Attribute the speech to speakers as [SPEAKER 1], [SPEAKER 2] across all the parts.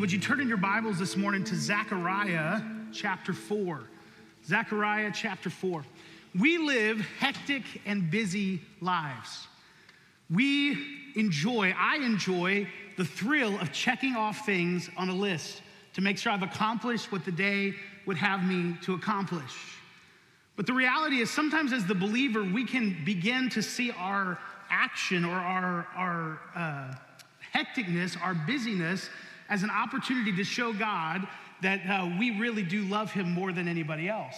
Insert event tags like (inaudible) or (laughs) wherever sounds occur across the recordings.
[SPEAKER 1] would you turn in your Bibles this morning to Zechariah chapter 4? Zechariah chapter 4. We live hectic and busy lives. We enjoy, I enjoy the thrill of checking off things on a list to make sure I've accomplished what the day would have me to accomplish. But the reality is, sometimes as the believer, we can begin to see our action or our, our uh, hecticness, our busyness, as an opportunity to show God that uh, we really do love Him more than anybody else.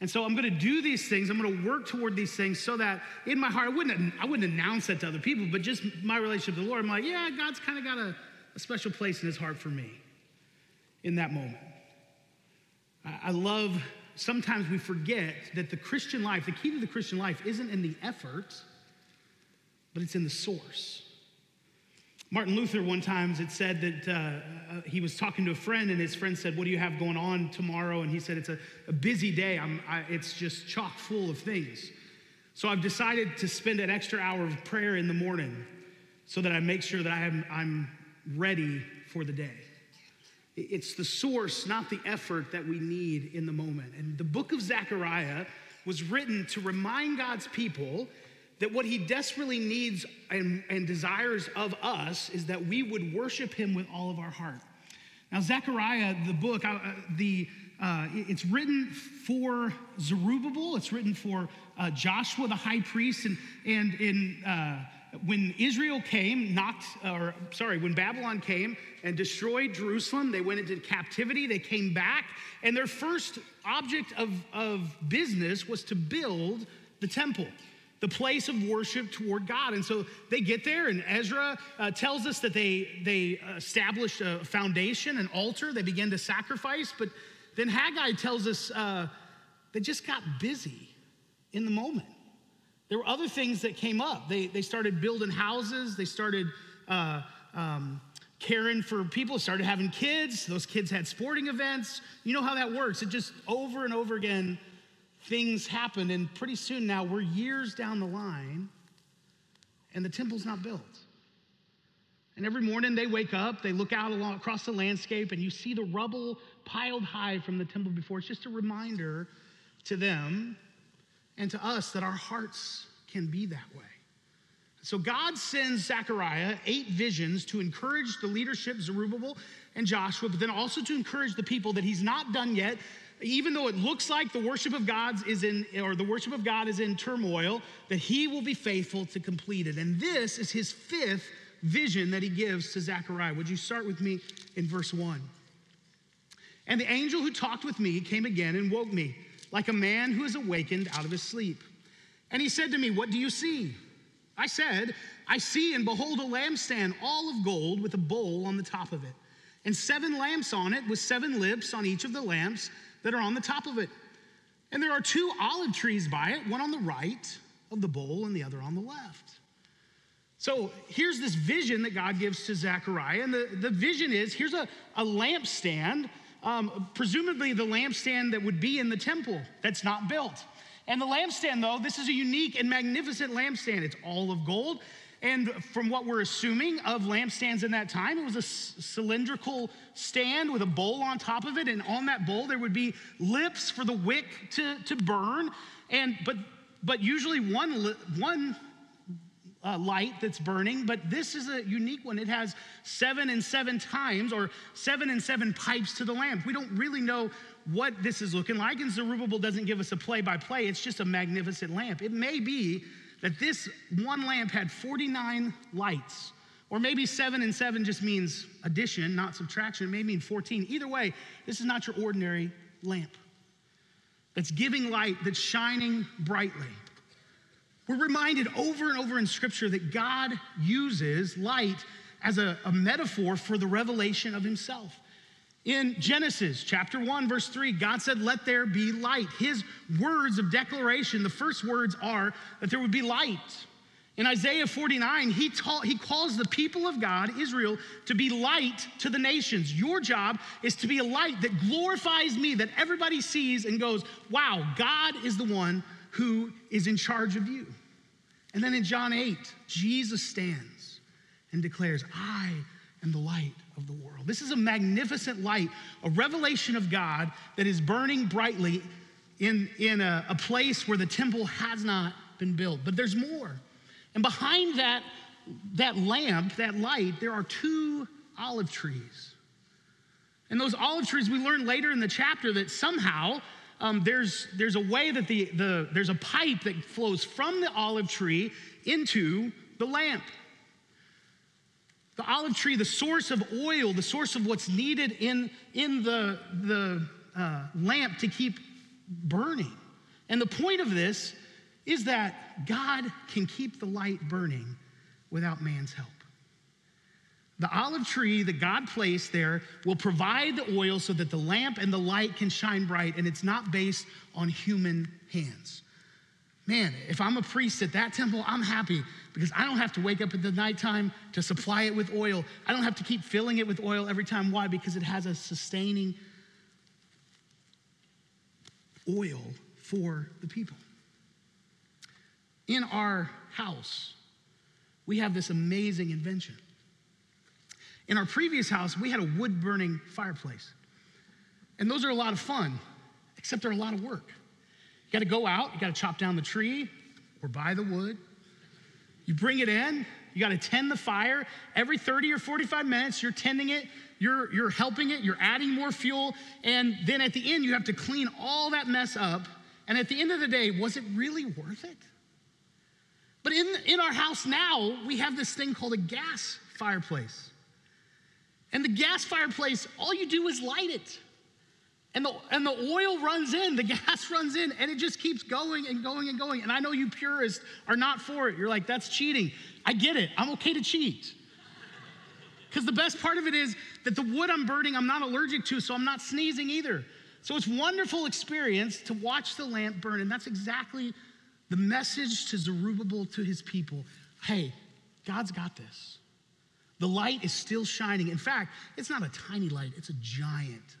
[SPEAKER 1] And so I'm going to do these things. I'm going to work toward these things so that in my heart, I wouldn't, I wouldn't announce that to other people, but just my relationship with the Lord, I'm like, yeah, God's kind of got a, a, special place in his heart for me in that moment. I, I love, sometimes we forget that the Christian life, the key to the Christian life isn't in the effort, but it's in the source. Martin Luther, one time, it said that uh, uh, he was talking to a friend, and his friend said, What do you have going on tomorrow? And he said, It's a, a busy day. I, it's just chock full of things. So I've decided to spend an extra hour of prayer in the morning so that I make sure that I am, I'm ready for the day. It's the source, not the effort that we need in the moment. And the book of Zechariah was written to remind God's people that what he desperately needs and, and, desires of us is that we would worship him with all of our heart. Now, Zechariah, the book, uh, the, uh, it's written for Zerubbabel, it's written for uh, Joshua, the high priest, and, and in, uh, when Israel came, knocked, or sorry, when Babylon came and destroyed Jerusalem, they went into captivity, they came back, and their first object of, of business was to build the temple the place of worship toward God. And so they get there, and Ezra uh, tells us that they, they established a foundation, an altar. They began to sacrifice. But then Haggai tells us uh, they just got busy in the moment. There were other things that came up. They, they started building houses, they started uh, um, caring for people, started having kids. Those kids had sporting events. You know how that works. It just over and over again things happened, and pretty soon now we're years down the line, and the temple's not built. And every morning they wake up, they look out along, across the landscape, and you see the rubble piled high from the temple before. It's just a reminder to them and to us that our hearts can be that way. So God sends Zechariah eight visions to encourage the leadership, Zerubbabel and Joshua, but then also to encourage the people that he's not done yet even though it looks like the worship of God's is in, or the worship of God is in turmoil, that he will be faithful to complete it. And this is his fifth vision that he gives to Zechariah. Would you start with me in verse one? And the angel who talked with me came again and woke me, like a man who is awakened out of his sleep. And he said to me, What do you see? I said, I see and behold a lampstand, all of gold, with a bowl on the top of it, and seven lamps on it, with seven lips on each of the lamps that are on the top of it. And there are two olive trees by it, one on the right of the bowl and the other on the left. So here's this vision that God gives to Zechariah. And the, the vision is here's a, a lampstand, um, presumably the lampstand that would be in the temple that's not built. And the lampstand, though, this is a unique and magnificent lampstand. It's all of gold. And from what we're assuming of lampstands in that time, it was a cylindrical stand with a bowl on top of it. And on that bowl, there would be lips for the wick to, to burn. And, but, but usually one, one uh, light that's burning, but this is a unique one. It has seven and seven times, or seven and seven pipes to the lamp. We don't really know what this is looking like, and Zerubbabel doesn't give us a play by play. It's just a magnificent lamp. It may be that this one lamp had 49 lights. Or maybe seven and seven just means addition, not subtraction. It may mean 14. Either way, this is not your ordinary lamp that's giving light, that's shining brightly. We're reminded over and over in Scripture that God uses light as a, a metaphor for the revelation of Himself. In Genesis chapter 1, verse 3, God said, Let there be light. His words of declaration, the first words are that there would be light. In Isaiah 49, he, he calls the people of God, Israel, to be light to the nations. Your job is to be a light that glorifies me, that everybody sees and goes, Wow, God is the one who is in charge of you. And then in John 8, Jesus stands and declares, I am the light of the world. This is a magnificent light, a revelation of God that is burning brightly in, in a, a place where the temple has not been built. But there's more. And behind that, that lamp, that light, there are two olive trees. And those olive trees, we learn later in the chapter that somehow um, there's, there's a way that the, the, there's a pipe that flows from the olive tree into the lamp. The olive tree, the source of oil, the source of what's needed in, in the, the uh, lamp to keep burning. And the point of this is that God can keep the light burning without man's help. The olive tree that God placed there will provide the oil so that the lamp and the light can shine bright, and it's not based on human hands. Man, if I'm a priest at that temple, I'm happy because I don't have to wake up at the nighttime to supply it with oil. I don't have to keep filling it with oil every time. Why? Because it has a sustaining oil for the people. In our house, we have this amazing invention. In our previous house, we had a wood burning fireplace. And those are a lot of fun, except they're a lot of work. You gotta go out, you gotta chop down the tree or buy the wood. You bring it in, you gotta tend the fire. Every 30 or 45 minutes, you're tending it, you're, you're helping it, you're adding more fuel, and then at the end, you have to clean all that mess up. And at the end of the day, was it really worth it? But in, in our house now, we have this thing called a gas fireplace. And the gas fireplace, all you do is light it. And the, and the oil runs in, the (laughs) gas runs in, and it just keeps going and going and going. And I know you purists are not for it. You're like, that's cheating. I get it. I'm okay to cheat. Because the best part of it is that the wood I'm burning, I'm not allergic to, so I'm not sneezing either. So it's wonderful experience to watch the lamp burn. And that's exactly the message to Zerubbabel, to his people. Hey, God's got this. The light is still shining. In fact, it's not a tiny light, it's a giant.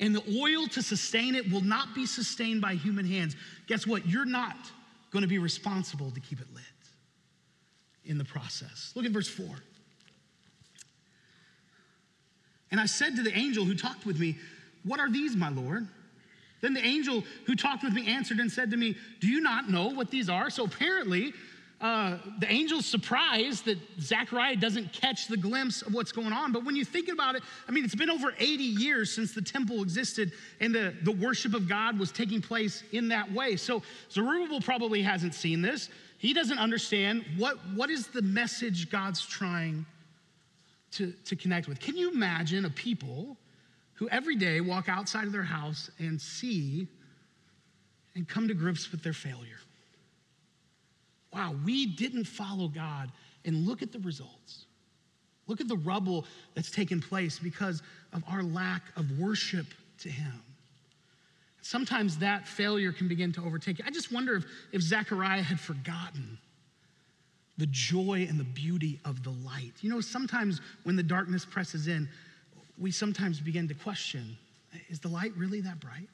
[SPEAKER 1] And the oil to sustain it will not be sustained by human hands. Guess what? You're not going to be responsible to keep it lit in the process. Look at verse 4. And I said to the angel who talked with me, What are these, my Lord? Then the angel who talked with me answered and said to me, Do you not know what these are? So apparently, uh, the angel's surprised that Zechariah doesn't catch the glimpse of what's going on. But when you think about it, I mean, it's been over 80 years since the temple existed and the, the worship of God was taking place in that way. So Zerubbabel probably hasn't seen this. He doesn't understand what, what is the message God's trying to, to connect with. Can you imagine a people who every day walk outside of their house and see and come to grips with their failure? Wow, we didn't follow God. And look at the results. Look at the rubble that's taken place because of our lack of worship to Him. Sometimes that failure can begin to overtake you. I just wonder if, if Zechariah had forgotten the joy and the beauty of the light. You know, sometimes when the darkness presses in, we sometimes begin to question is the light really that bright?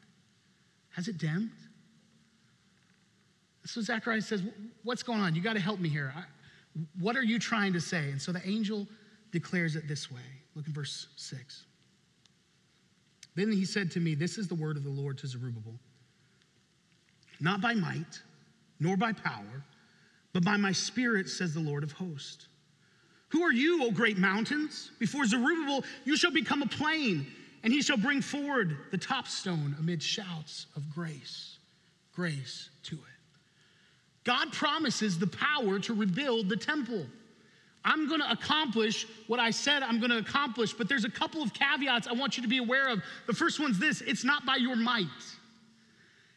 [SPEAKER 1] Has it dimmed? So Zechariah says, What's going on? You got to help me here. What are you trying to say? And so the angel declares it this way. Look in verse 6. Then he said to me, This is the word of the Lord to Zerubbabel. Not by might, nor by power, but by my spirit, says the Lord of hosts. Who are you, O great mountains? Before Zerubbabel, you shall become a plain, and he shall bring forward the top stone amid shouts of grace, grace to it. God promises the power to rebuild the temple. I'm going to accomplish what I said I'm going to accomplish, but there's a couple of caveats I want you to be aware of. The first one's this it's not by your might.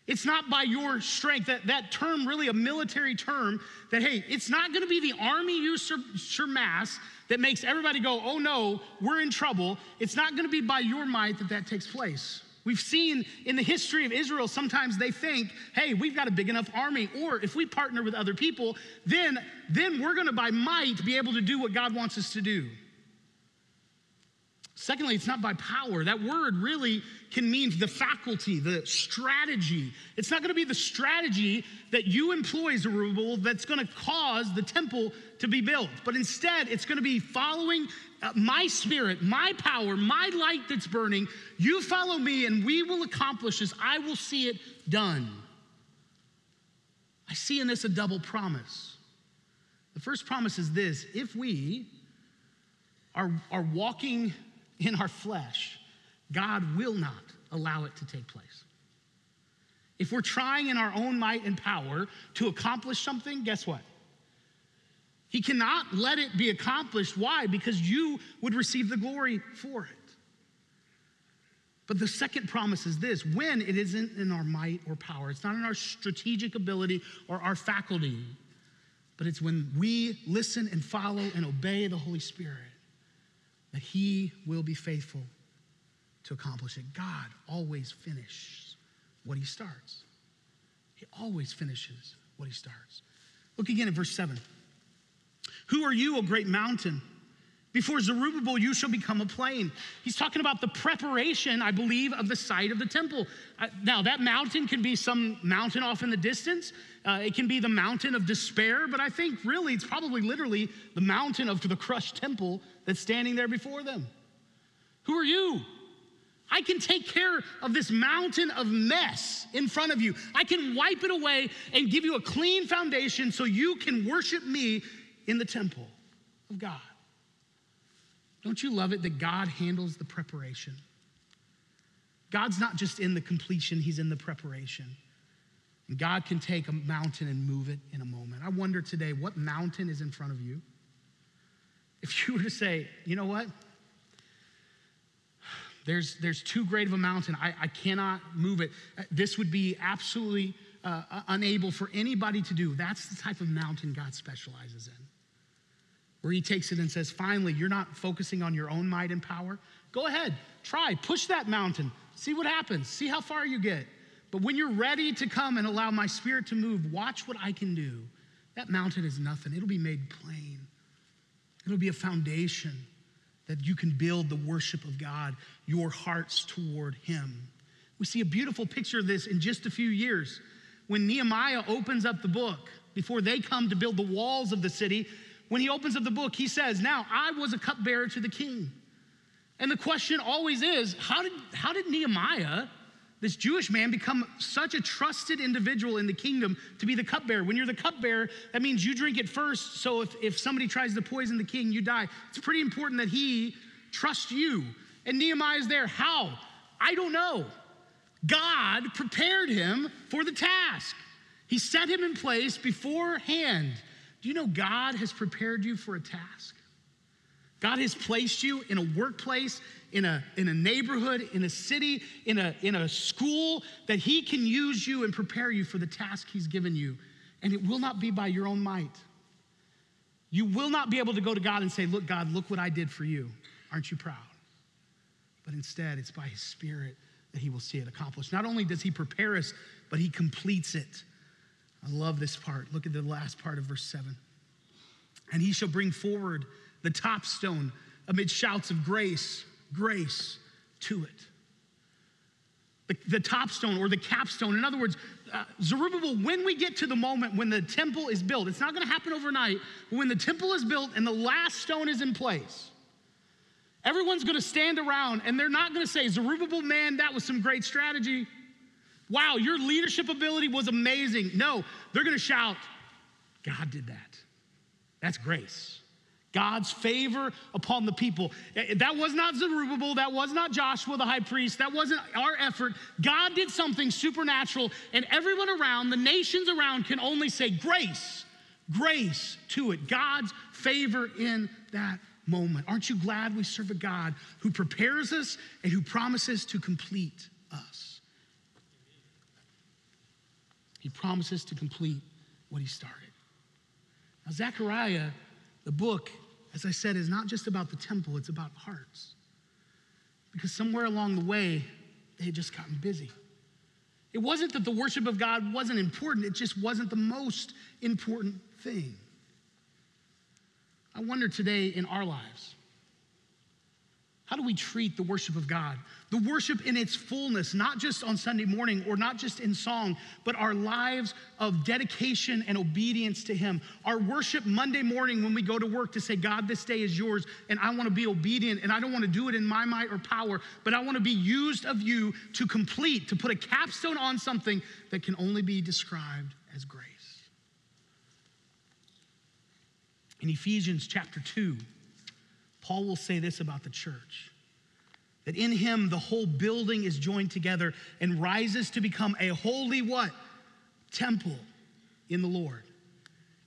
[SPEAKER 1] It's not by your strength. That, that term, really a military term, that hey, it's not gonna be the army you sur- surmass that makes everybody go, oh no, we're in trouble. It's not gonna be by your might that that takes place. We've seen in the history of Israel, sometimes they think, hey, we've got a big enough army, or if we partner with other people, then, then we're gonna by might be able to do what God wants us to do. Secondly, it's not by power. That word really can mean the faculty, the strategy. It's not going to be the strategy that you employ, Zerubbabel, that's going to cause the temple to be built. But instead, it's going to be following Uh, my spirit, my power, my light that's burning. You follow me, and we will accomplish this. I will see it done. I see in this a double promise. The first promise is this if we are, are walking in our flesh, God will not allow it to take place. If we're trying in our own might and power to accomplish something, guess what? He cannot let it be accomplished. Why? Because you would receive the glory for it. But the second promise is this when it isn't in our might or power, it's not in our strategic ability or our faculty, but it's when we listen and follow and obey the Holy Spirit that He will be faithful to accomplish it. God always finishes what He starts. He always finishes what He starts. Look again at verse 7. Who are you, a great mountain? Before Zerubbabel, you shall become a plain. He's talking about the preparation, I believe, of the site of the temple. Uh, now, that mountain can be some mountain off in the distance. Uh, it can be the mountain of despair, but I think really it's probably literally the mountain of the crushed temple that's standing there before them. Who are you? I can take care of this mountain of mess in front of you. I can wipe it away and give you a clean foundation so you can worship me in the temple of God. Don't you love it that God handles the preparation? God's not just in the completion, He's in the preparation. And God can take a mountain and move it in a moment. I wonder today, what mountain is in front of you? If you were to say, you know what? There's, there's too great of a mountain. I, I cannot move it. This would be absolutely uh, unable for anybody to do. That's the type of mountain God specializes in where he takes it and says, finally, you're not focusing on your own might and power. Go ahead, try, push that mountain, see what happens, see how far you get. But when you're ready to come and allow my spirit to move, watch what I can do. That mountain is nothing, it'll be made plain. It'll be a foundation that you can build the worship of God, your hearts toward Him. We see a beautiful picture of this in just a few years when Nehemiah opens up the book before they come to build the walls of the city when he opens up the book, he says, Now I was a cupbearer to the king. And the question always is how did, how did Nehemiah, this Jewish man, become such a trusted individual in the kingdom to be the cupbearer? When you're the cupbearer, that means you drink it first. So if, if somebody tries to poison the king, you die. It's pretty important that he trust you. And Nehemiah is there. How? I don't know. God prepared him for the task. He set him in place beforehand. Do you know God has prepared you for a task? God has placed you in a workplace, in a, in a neighborhood, in a city, in a, in a school that He can use you and prepare you for the task He's given you. And it will not be by your own might. You will not be able to go to God and say, Look, God, look what I did for you. Aren't you proud? But instead, it's by His Spirit that He will see it accomplished. Not only does He prepare us, but He completes it. I love this part. Look at the last part of verse 7. And he shall bring forward the top stone amid shouts of grace, grace to it. The, the top stone or the capstone. In other words, uh, Zerubbabel, when we get to the moment when the temple is built, it's not going to happen overnight, but when the temple is built and the last stone is in place, everyone's going to stand around and they're not going to say, Zerubbabel, man, that was some great strategy. Wow, your leadership ability was amazing. No, they're to shout, God did that. That's grace. God's favor upon the people. Eh, eh, that was not Zerubbabel. That was not Joshua, the high priest. That wasn't our effort. God did something supernatural, and everyone around, the nations around, can only say grace, grace to it. God's favor in that moment. Aren't you glad we serve a God who prepares us and who promises to complete us? He promises to complete what he started. Now, Zechariah, the book, as I said, is not just about the temple, it's about hearts. Because somewhere along the way, they had just gotten busy. It wasn't that the worship of God wasn't important, it just wasn't the most important thing. I wonder today in our lives, How do we treat the worship of God? The worship in its fullness, not just on Sunday morning or not just in song, but our lives of dedication and obedience to Him. Our worship Monday morning when we go to work to say, God, this day is yours, and I want to be obedient, and I don't want to do it in my might or power, but I want to be used of you to complete, to put a capstone on something that can only be described as grace. In Ephesians chapter 2, Paul will say this about the church that in him the whole building is joined together and rises to become a holy what? Temple in the Lord.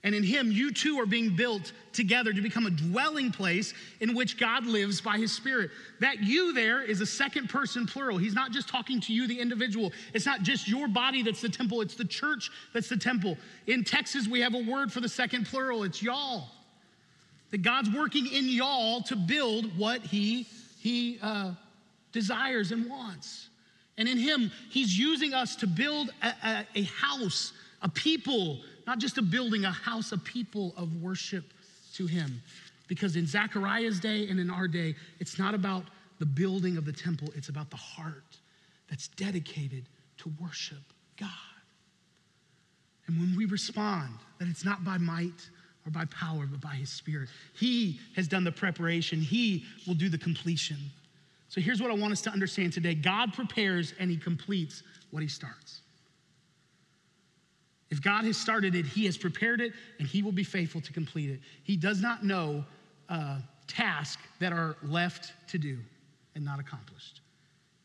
[SPEAKER 1] And in him, you too are being built together to become a dwelling place in which God lives by his Spirit. That you there is a second person plural. He's not just talking to you, the individual. It's not just your body that's the temple, it's the church that's the temple. In Texas, we have a word for the second plural it's y'all. That God's working in y'all to build what He, he uh, desires and wants. And in Him, He's using us to build a, a, a house, a people, not just a building, a house, a people of worship to Him. Because in Zechariah's day and in our day, it's not about the building of the temple, it's about the heart that's dedicated to worship God. And when we respond, that it's not by might, or by power, but by his spirit. He has done the preparation, he will do the completion. So here's what I want us to understand today God prepares and he completes what he starts. If God has started it, he has prepared it, and he will be faithful to complete it. He does not know uh, tasks that are left to do and not accomplished.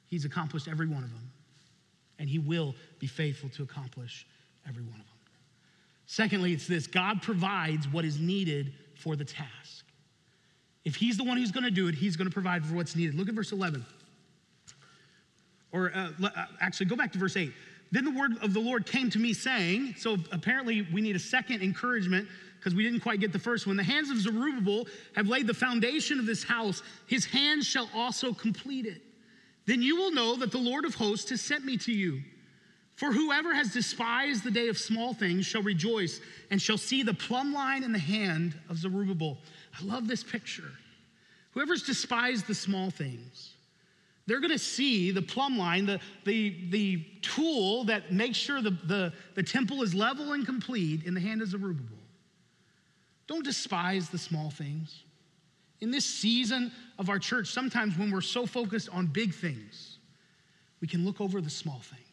[SPEAKER 1] He's accomplished every one of them, and he will be faithful to accomplish every one of them. Secondly, it's this God provides what is needed for the task. If He's the one who's going to do it, He's going to provide for what's needed. Look at verse 11. Or uh, uh, actually, go back to verse 8. Then the word of the Lord came to me saying, so apparently we need a second encouragement because we didn't quite get the first one. The hands of Zerubbabel have laid the foundation of this house, his hands shall also complete it. Then you will know that the Lord of hosts has sent me to you. For whoever has despised the day of small things shall rejoice and shall see the plumb line in the hand of Zerubbabel. I love this picture. Whoever's despised the small things, they're going to see the plumb line, the, the, the tool that makes sure the, the, the temple is level and complete in the hand of Zerubbabel. Don't despise the small things. In this season of our church, sometimes when we're so focused on big things, we can look over the small things.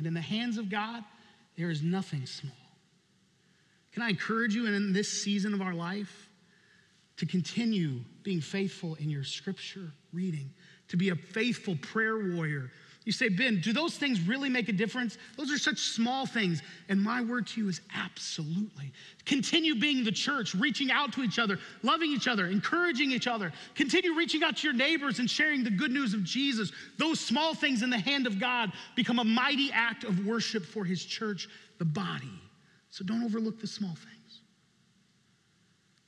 [SPEAKER 1] And in the hands of God, there is nothing small. Can I encourage you in this season of our life to continue being faithful in your scripture reading, to be a faithful prayer warrior, you say, Ben, do those things really make a difference? Those are such small things. And my word to you is absolutely. Continue being the church, reaching out to each other, loving each other, encouraging each other. Continue reaching out to your neighbors and sharing the good news of Jesus. Those small things in the hand of God become a mighty act of worship for his church, the body. So don't overlook the small things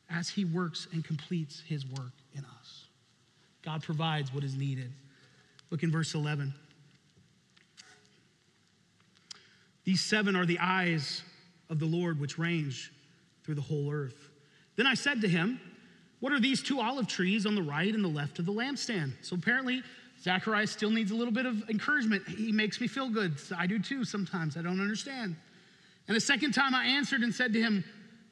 [SPEAKER 1] as he works and completes his work in us. God provides what is needed. Look in verse 11. These seven are the eyes of the Lord which range through the whole earth. Then I said to him, What are these two olive trees on the right and the left of the lampstand? So apparently, Zacharias still needs a little bit of encouragement. He makes me feel good. I do too sometimes. I don't understand. And the second time I answered and said to him,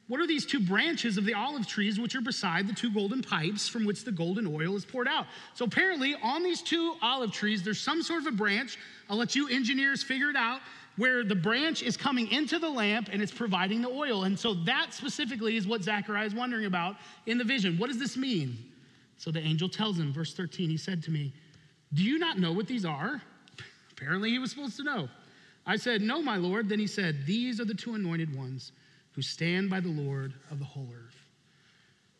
[SPEAKER 1] What are these two branches of the olive trees which are beside the two golden pipes from which the golden oil is poured out? So apparently, on these two olive trees, there's some sort of a branch. I'll let you engineers figure it out where the branch is coming into the lamp and it's providing the oil. And so that specifically is what Zechariah is wondering about in the vision. What does this mean? So the angel tells him, verse 13, he said to me, Do you not know what these are? Apparently he was supposed to know. I said, No, my Lord. Then he said, These are the two anointed ones who stand by the Lord of the whole earth.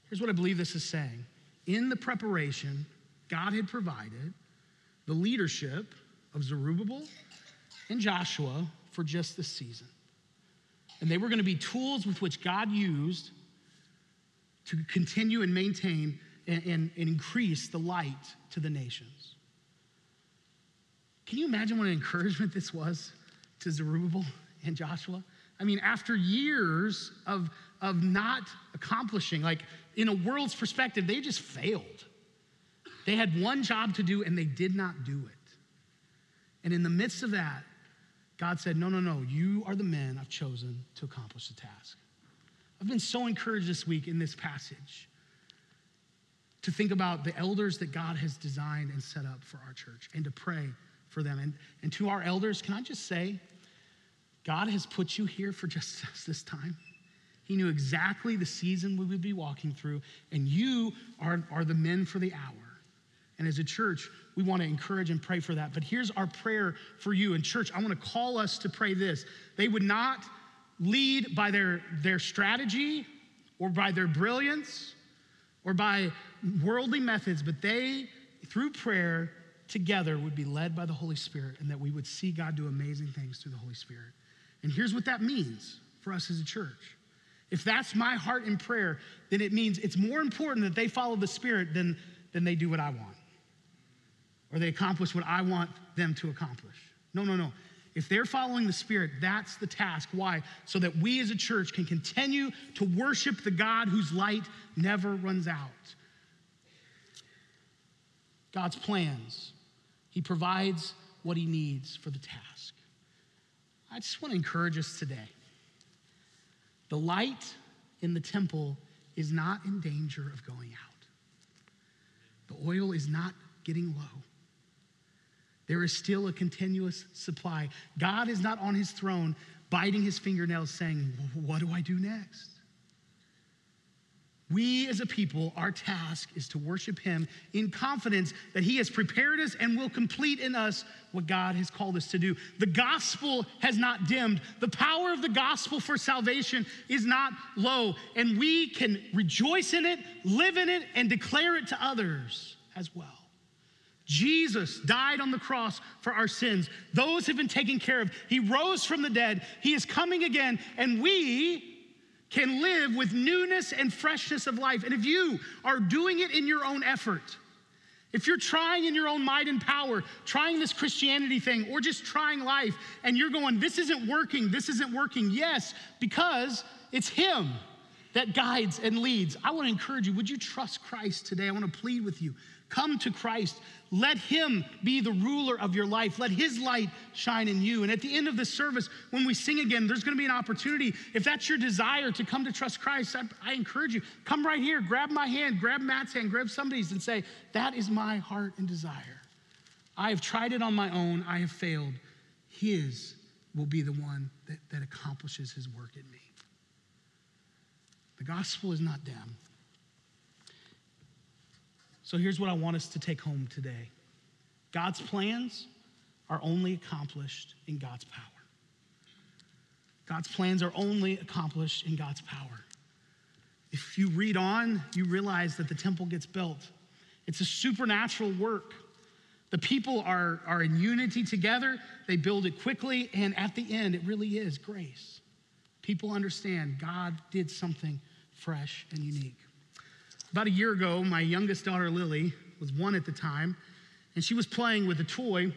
[SPEAKER 1] Here's what I believe this is saying. In the preparation, God had provided the leadership of Zerubbabel and Joshua for just this season. And they were going to be tools with which God used to continue and maintain and, and, and, increase the light to the nations. Can you imagine what an encouragement (laughs) this was to Zerubbabel and Joshua? I mean, after years of, of not accomplishing, like in a world's perspective, they just failed. They had one job to do and they did not do it. And in the midst of that, God said, No, no, no, you are the men I've chosen to accomplish the task. I've been so encouraged this week in this passage to think about the elders that God has designed and set up for our church and to pray for them. And, and to our elders, can I just say, God has put you here for just (laughs) this time. He knew exactly the season we would be walking through, and you are, are the men for the hour. And as a church, we want to encourage and pray for that. But here's our prayer for you. And church, I want to call us to pray this. They would not lead by their, their strategy or by their brilliance or by worldly methods, but they, through prayer, together would be led by the Holy Spirit and that we would see God do amazing things through the Holy Spirit. And here's what that means for us as a church. If that's my heart in prayer, then it means it's more important that they follow the Spirit than, than they do what I want or they accomplish what I want them to accomplish. No, no, no. If they're following the Spirit, that's the task. Why? So that we as a church can continue to worship the God whose light never runs out. God's plans, He provides what He needs for the task. I just want to encourage us today. The light in the temple is not in danger of going out, the oil is not getting low. There is still a continuous supply. God is not on his throne biting his fingernails saying, What do I do next? We as a people, our task is to worship him in confidence that he has prepared us and will complete in us what God has called us to do. The gospel has not dimmed. The power of the gospel for salvation is not low, and we can rejoice in it, live in it, and declare it to others as well. Jesus died on the cross for our sins. Those have been taken care of. He rose from the dead. He is coming again, and we can live with newness and freshness of life. And if you are doing it in your own effort, if you're trying in your own might and power, trying this Christianity thing, or just trying life, and you're going, this isn't working, this isn't working, yes, because it's Him that guides and leads. I want to encourage you, would you trust Christ today? I want to plead with you. Come to Christ. Let Him be the ruler of your life. Let His light shine in you. And at the end of this service, when we sing again, there's going to be an opportunity. If that's your desire to come to trust Christ, I, I encourage you, come right here, grab my hand, grab Matt's hand, grab somebody's, and say, That is my heart and desire. I have tried it on my own, I have failed. His will be the one that, that accomplishes His work in me. The gospel is not dim. So here's what I want us to take home today God's plans are only accomplished in God's power. God's plans are only accomplished in God's power. If you read on, you realize that the temple gets built. It's a supernatural work. The people are, are in unity together, they build it quickly, and at the end, it really is grace. People understand God did something fresh and unique. About a year ago, my youngest daughter, Lily, was one at the time, and she was playing with a toy.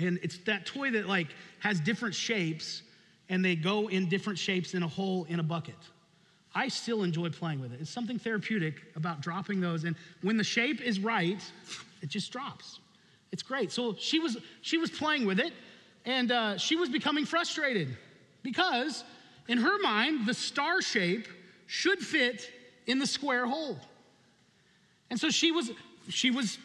[SPEAKER 1] And it's that toy that like has different shapes, and they go in different shapes in a hole in a bucket. I still enjoy playing with it. It's something therapeutic about dropping those, and when the shape is right, it just drops. It's great. So she was she was playing with it, and uh, she was becoming frustrated because in her mind the star shape should fit in the square hole. And so she was, she was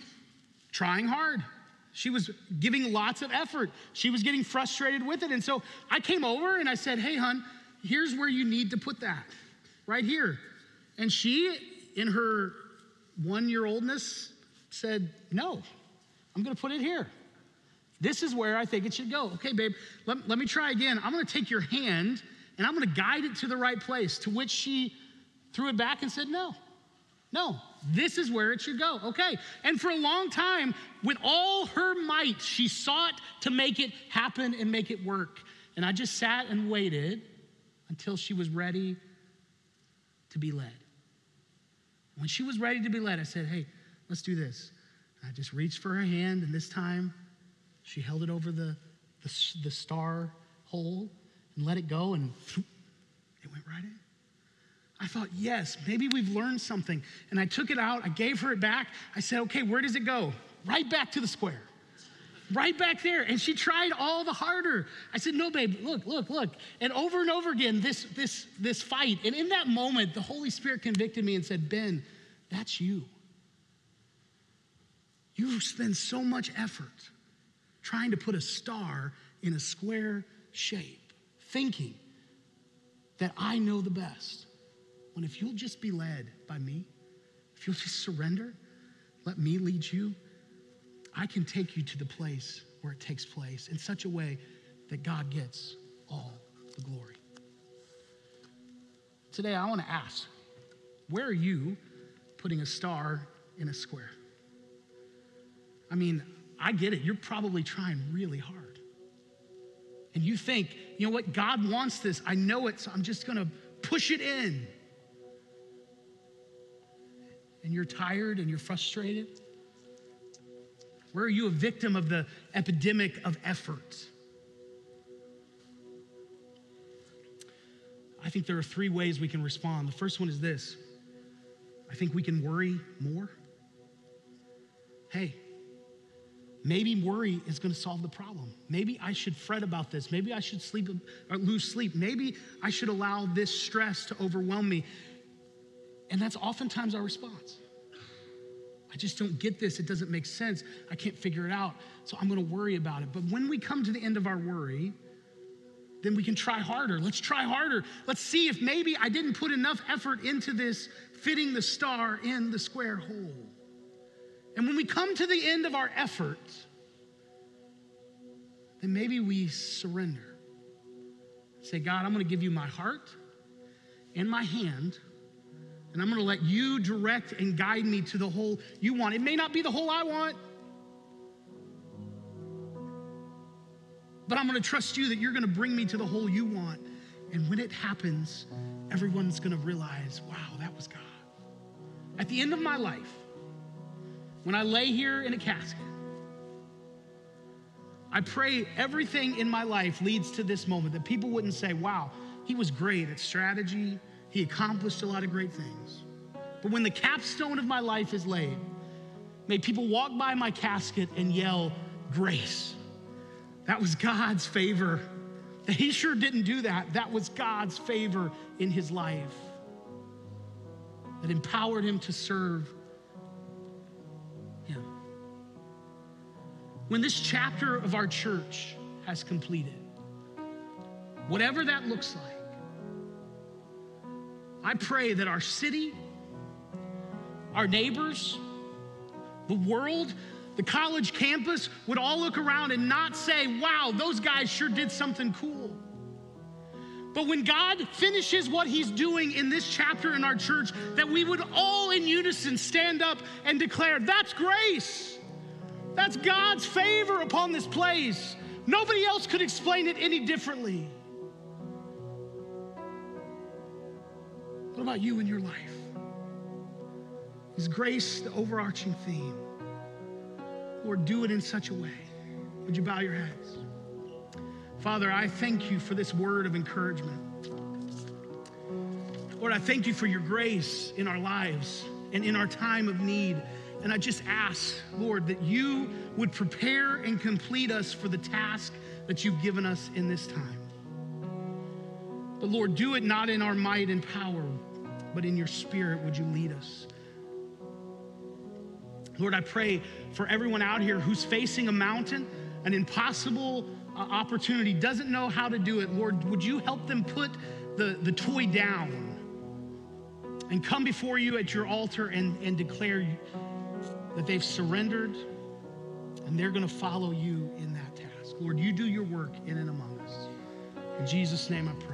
[SPEAKER 1] trying hard. She was giving lots of effort. She was getting frustrated with it. And so I came over and I said, Hey, hun, here's where you need to put that, right here. And she, in her one year oldness, said, No, I'm going to put it here. This is where I think it should go. Okay, babe, let, let me try again. I'm to take your hand and I'm to guide it to the right place, to which she threw it back and said, No, no, this is where it should go. Okay. And for a long time, with all her might, she sought to make it happen and make it work. And I just sat and waited until she was ready to be led. When she was ready to be led, I said, Hey, let's do this. And I just reached for her hand, and this time she held it over the, the, the star hole and let it go, and (laughs) it went right in. I thought, yes, maybe we've learned something. And I took it out, I gave her it back. I said, okay, where does it go? Right back to the square. Right back there. And she tried all the harder. I said, no, babe, look, look, look. And over and over again, this, this, this fight. And in that moment, the Holy Spirit convicted me and said, Ben, that's you. You spend so much effort trying to put a star in a square shape, thinking that I know the best. When if you'll just be led by me, if you'll just surrender, let me lead you, I can take you to the place where it takes place in such a way that God gets all the glory. Today, I want to ask where are you putting a star in a square? I mean, I get it. You're probably trying really hard. And you think, you know what? God wants this. I know it, so I'm just going to push it in and you're tired and you're frustrated? Where are you a victim of the epidemic of effort? I think there are three ways we can respond. The first one is this I think we can worry more. Hey, maybe worry is going to solve the problem. Maybe I should fret about this. Maybe I should sleep or lose sleep. Maybe I should allow this stress to overwhelm me. And that's oftentimes our response. I just don't get this. It doesn't make sense. I can't figure it out. So I'm going to worry about it. But when we come to the end of our worry, then we can try harder. Let's try harder. Let's see if maybe I didn't put enough effort into this fitting the star in the square hole. And when we come to the end of our effort, then maybe we surrender. Say, God, I'm going to give you my heart and my hand and I'm going to let you direct and guide me to the hole you want. It may not be the hole I want, but I'm going to trust you that you're going to bring me to the hole you want. And when it happens, everyone's going to realize, wow, that was God. At the end of my life, when I lay here in a casket, I pray everything in my life leads to this moment that people wouldn't say, wow, he was great at strategy he accomplished a lot of great things. But when the capstone of my life is laid, may people walk by my casket and yell, Grace. That was God's favor. He sure didn't do that. That was God's favor in his life that empowered him to serve him. When this chapter of our church has completed, whatever that looks like, I pray that our city, our neighbors, the world, the college campus would all look around and not say, wow, those guys sure did something cool. But when God finishes what He's doing in this chapter in our church, that we would all in unison stand up and declare, that's grace. That's God's favor upon this place. Nobody else could explain it any differently. What about you and your life? Is grace the overarching theme? Lord, do it in such a way. Would you bow your heads? Father, I thank you for this word of encouragement. Lord, I thank you for your grace in our lives and in our time of need. And I just ask, Lord, that you would prepare and complete us for the task that you've given us in this time. But Lord, do it not in our might and power, but in your spirit would you lead us. Lord, I pray for everyone out here who's facing a mountain, an impossible uh, opportunity, doesn't know how to do it. Lord, would you help them put the, the toy down and come before you at your altar and, and declare that they've surrendered and they're going to follow you in that task. Lord, you do your work in and among us. In Jesus' name I pray.